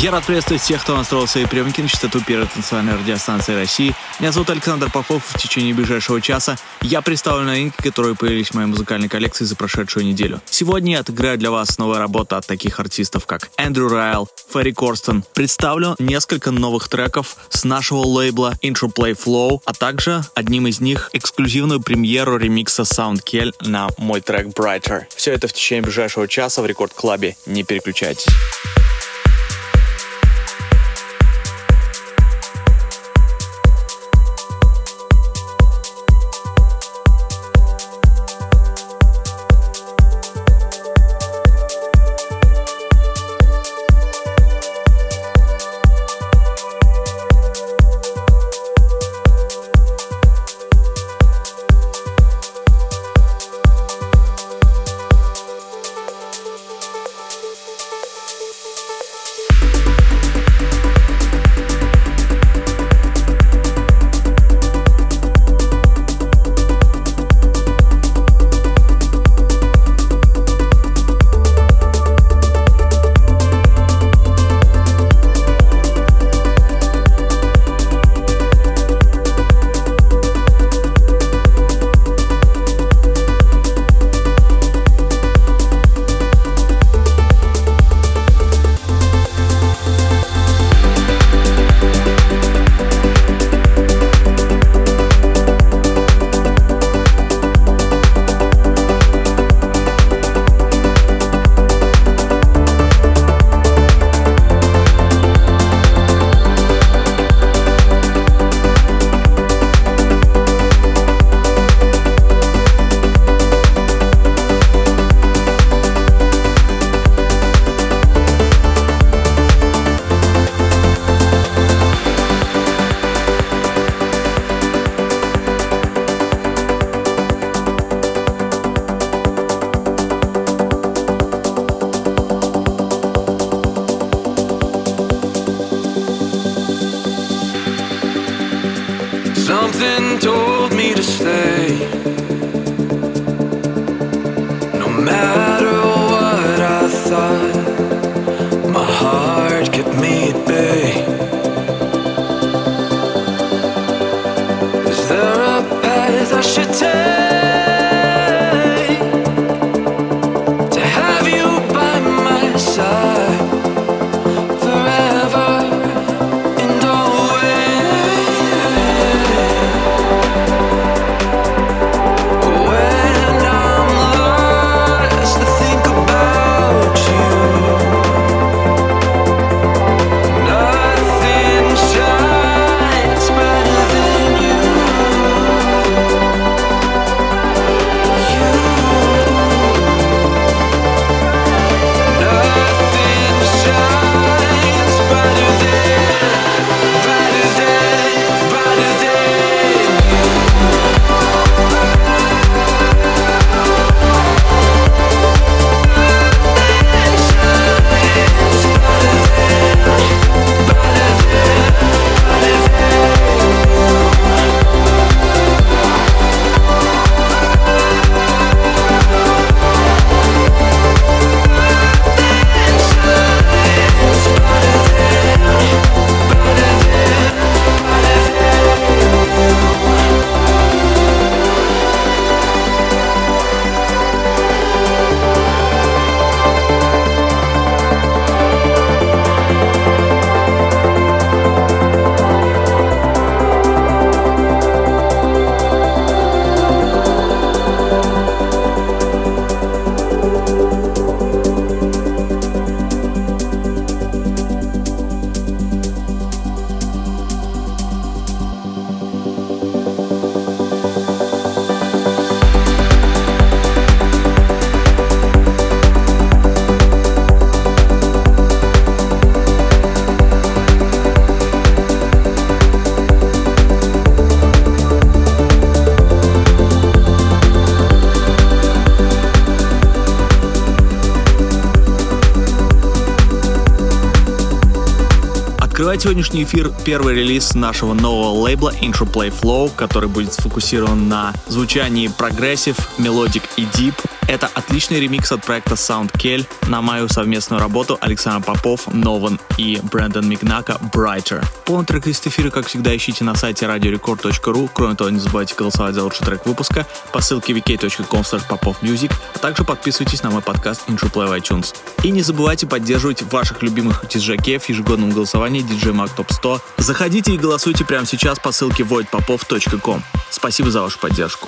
Я рад приветствовать всех, кто настроил свои приемники на частоту первой танцевальной радиостанции России. Меня зовут Александр Попов. В течение ближайшего часа я представлю новинки, которые появились в моей музыкальной коллекции за прошедшую неделю. Сегодня я отыграю для вас новая работа от таких артистов, как Эндрю Райл, Ферри Корстон. Представлю несколько новых треков с нашего лейбла Intro Play Flow, а также одним из них эксклюзивную премьеру ремикса Sound Kell на мой трек Brighter. Все это в течение ближайшего часа в Рекорд Клабе. Не переключайтесь. Открывает сегодняшний эфир первый релиз нашего нового лейбла Interplay Flow, который будет сфокусирован на звучании прогрессив, мелодик и дип, это отличный ремикс от проекта Soundkell на мою совместную работу Alexander Popov, Novan и Brandon Mignacca Brighter. Полный трек из эфира, как всегда, ищите на сайте radiorecord.ru. Кроме того, не забывайте голосовать за лучший трек выпуска по ссылке vk.com popovmusic, а также подписывайтесь на мой подкаст Interplay в iTunes. И не забывайте поддерживать ваших любимых диджакев в ежегодном голосовании DJ Mag Top 100. Заходите и голосуйте прямо сейчас по ссылке voidpopov.com. Спасибо за вашу поддержку.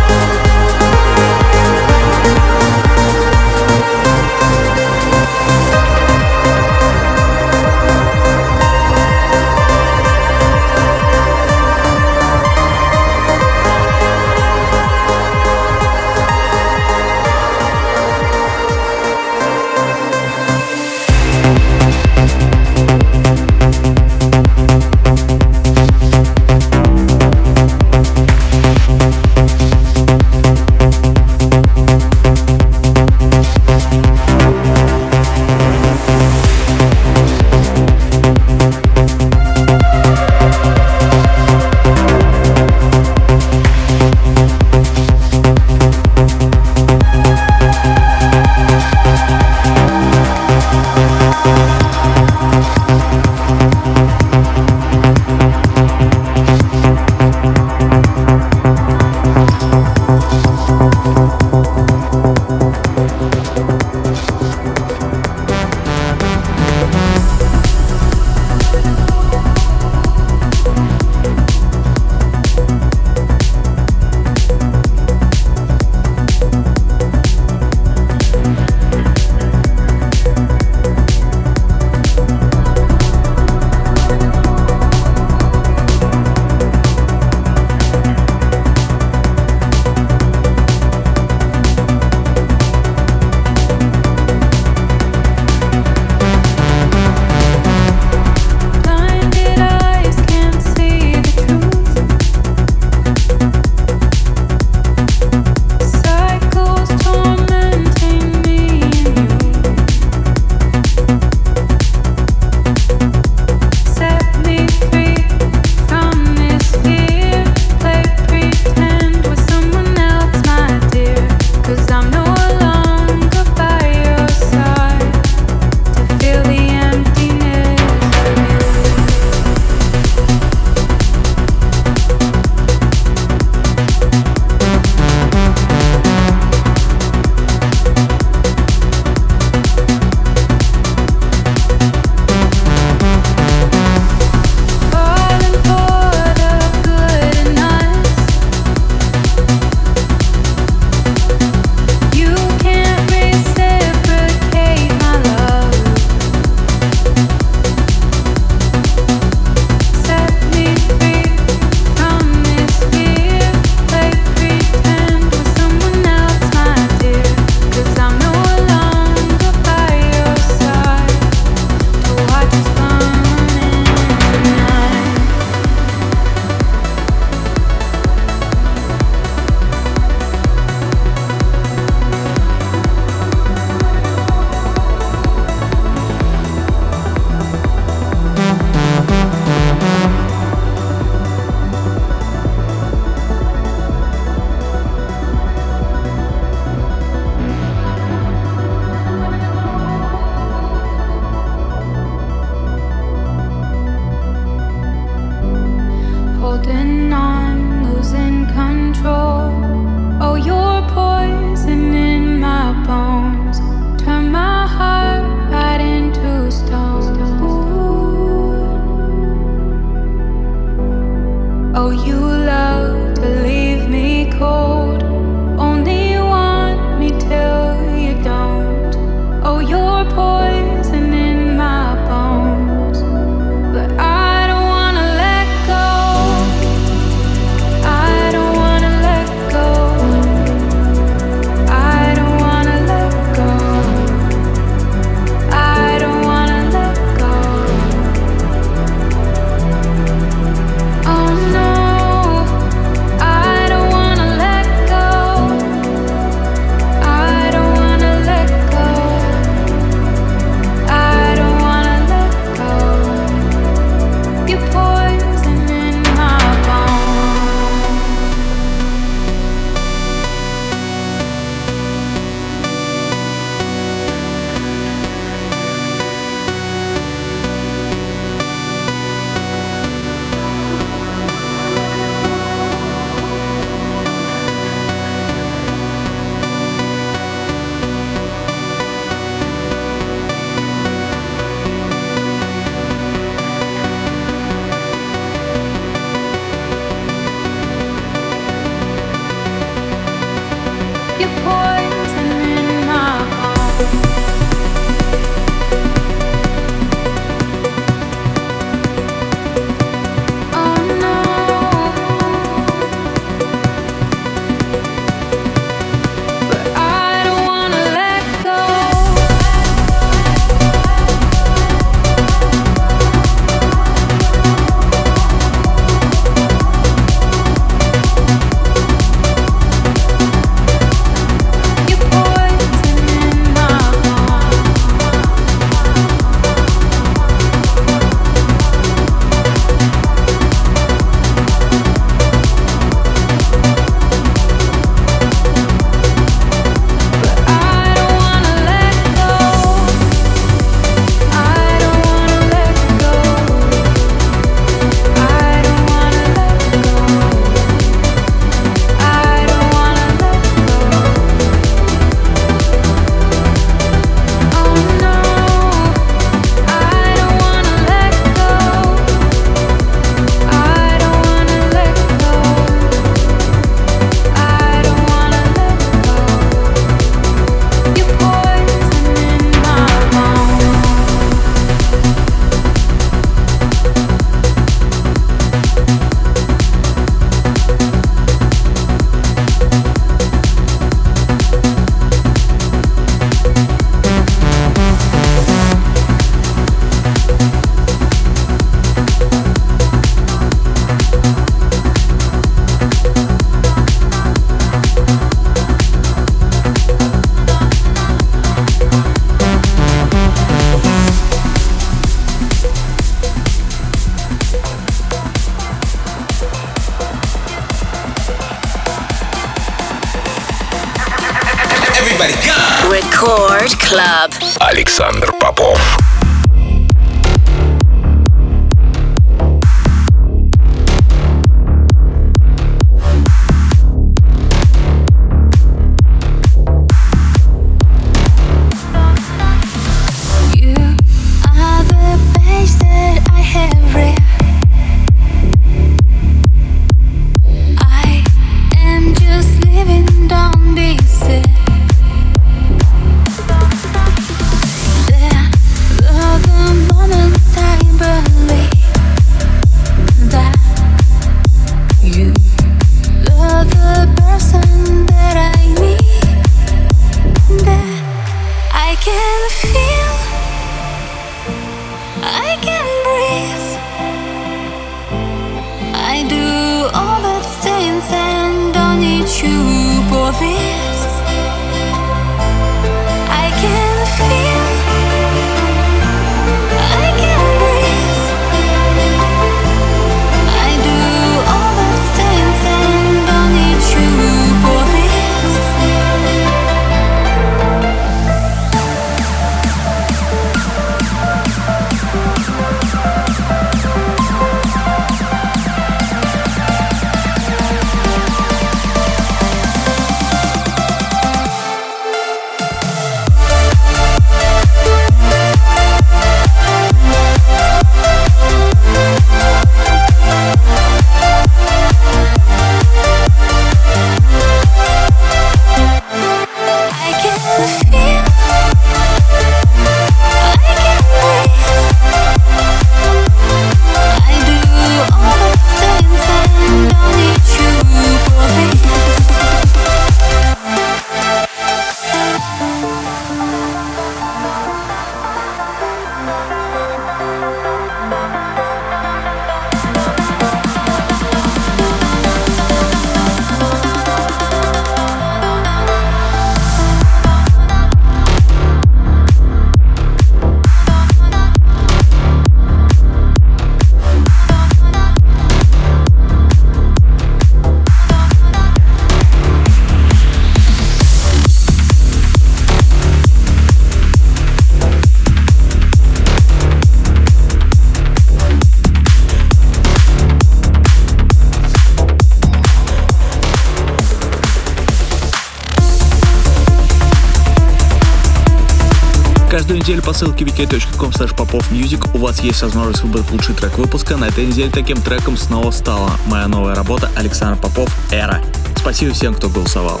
Неделю по ссылке wiki.com popofmusic у вас есть возможность выбрать лучший трек выпуска. На этой неделе таким треком снова стала моя новая работа Александр Попов «Эра». Спасибо всем, кто голосовал.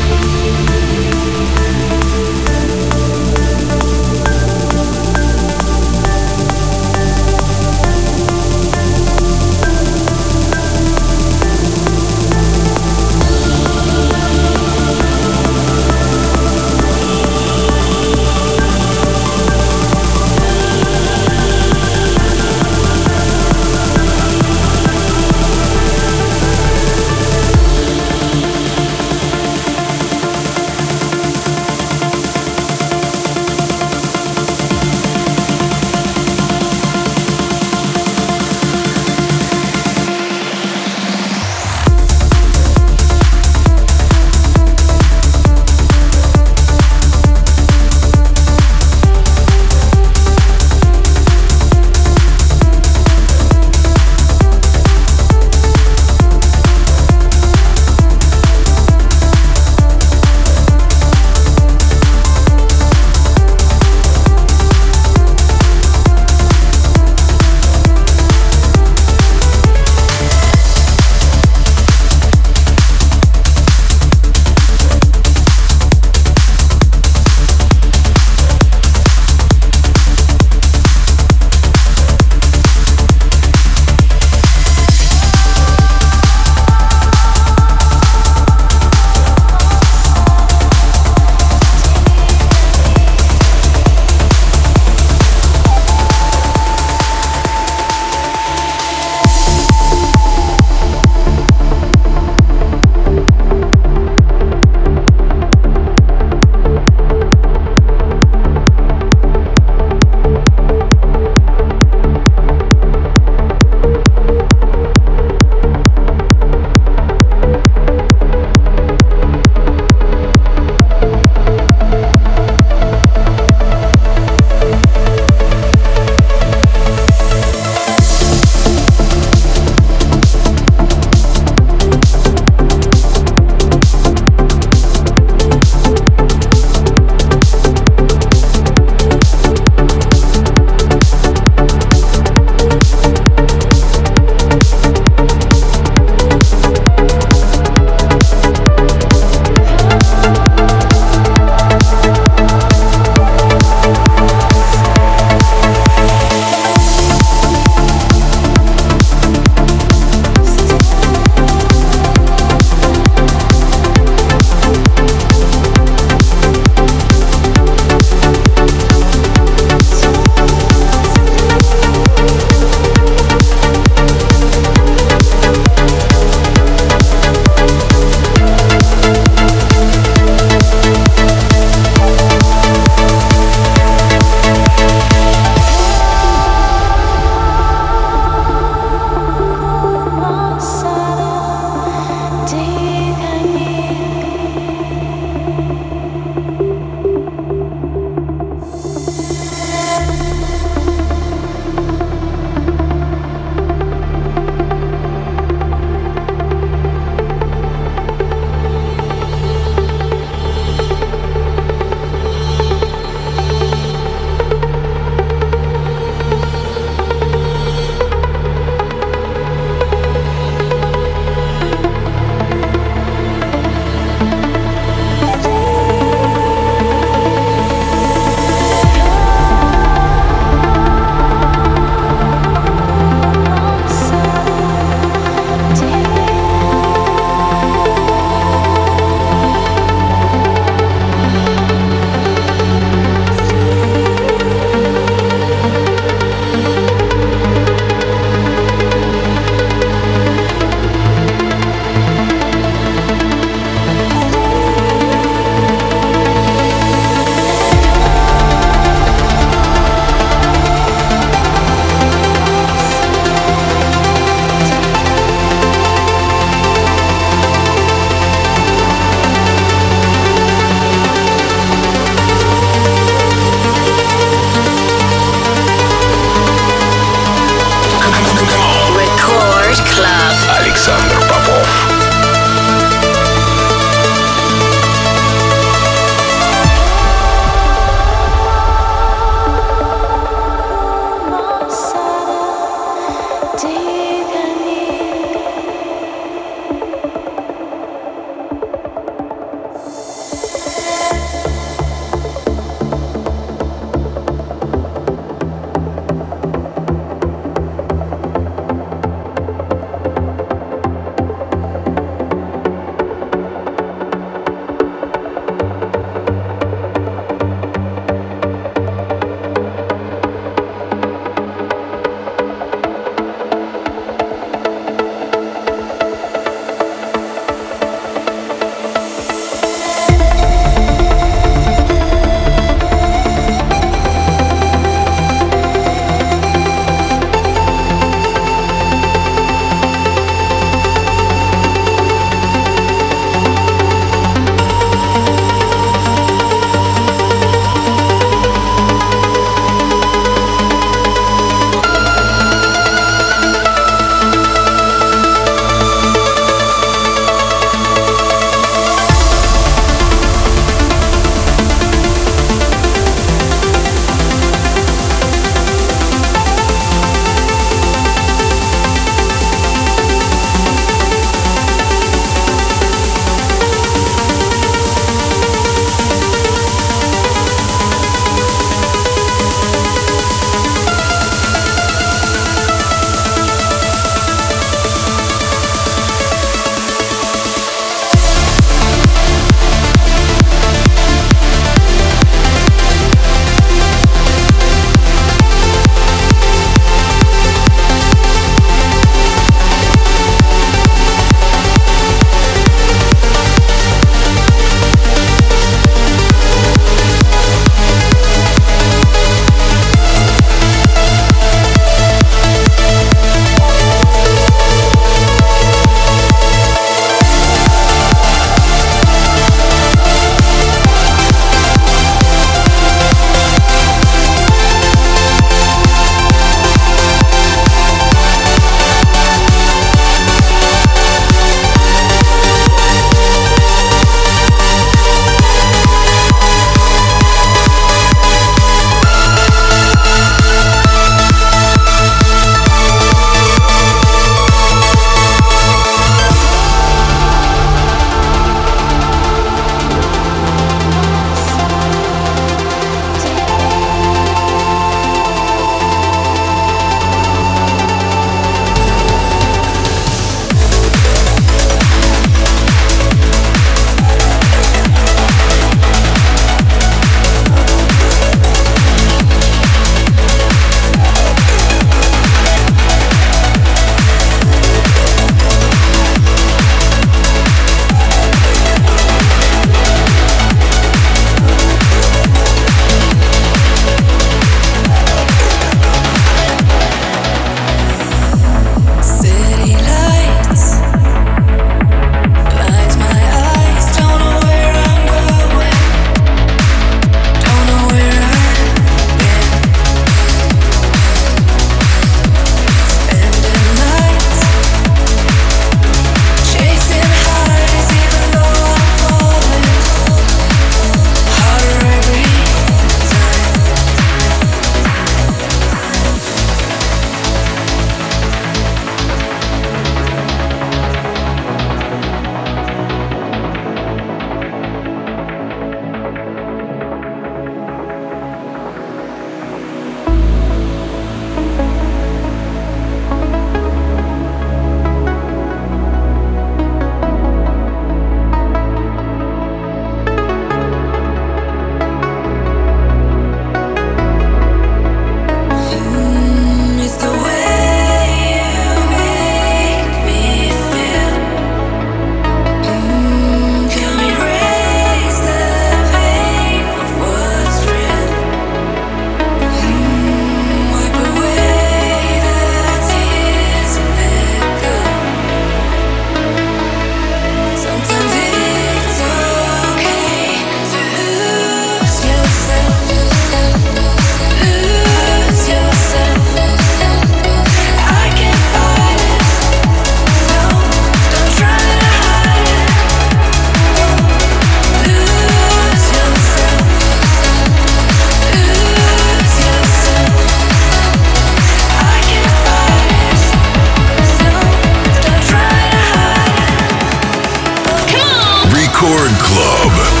Record Club.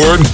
Record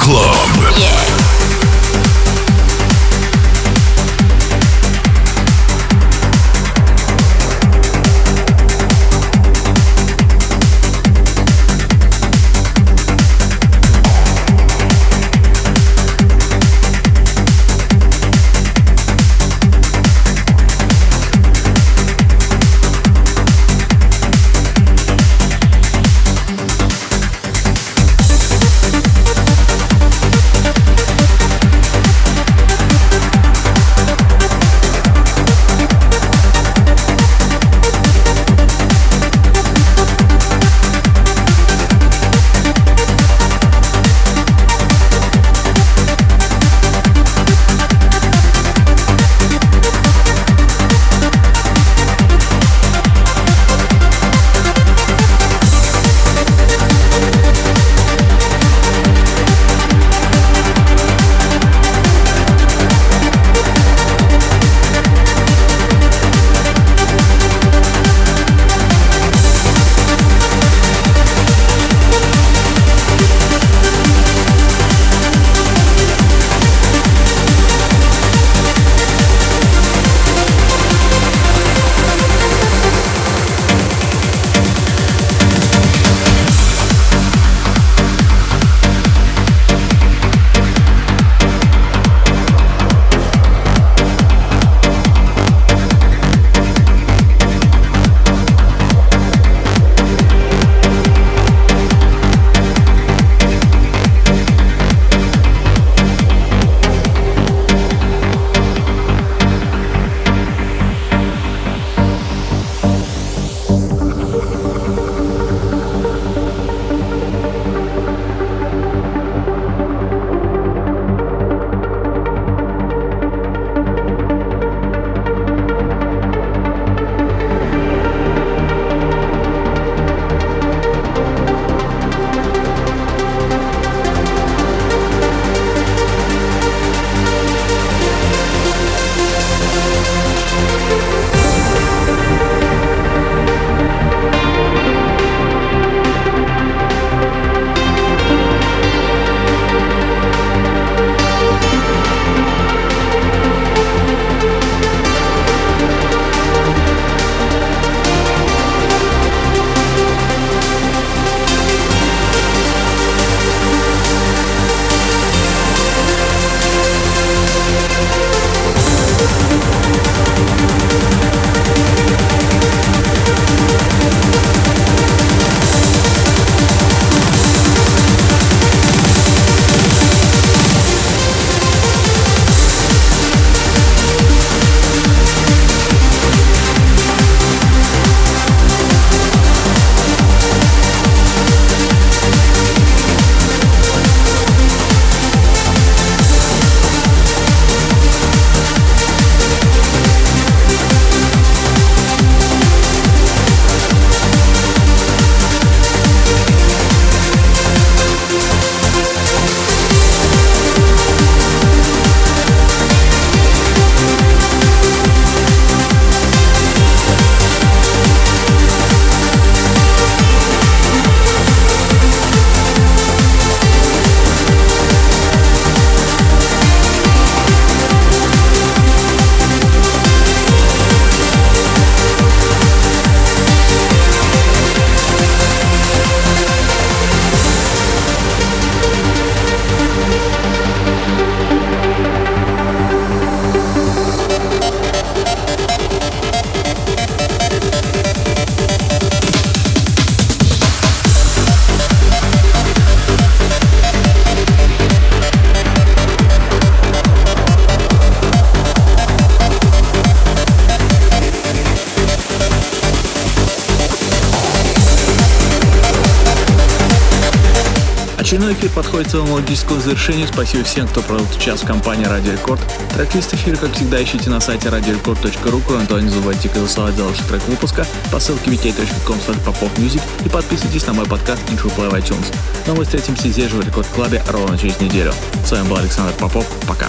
подходит к своему логическому завершению. Спасибо всем, кто провел час в компании Радио Рекорд. Трек-лист эфира, как всегда, ищите на сайте radiorecord.ru. Кроме того, не забывайте голосовать за лучший трек выпуска по ссылке vk.com popofmusic и подписывайтесь на мой подкаст Intro Play в iTunes. Но мы встретимся здесь же в Рекорд Клабе ровно через неделю. С вами был Александр Попов. Пока.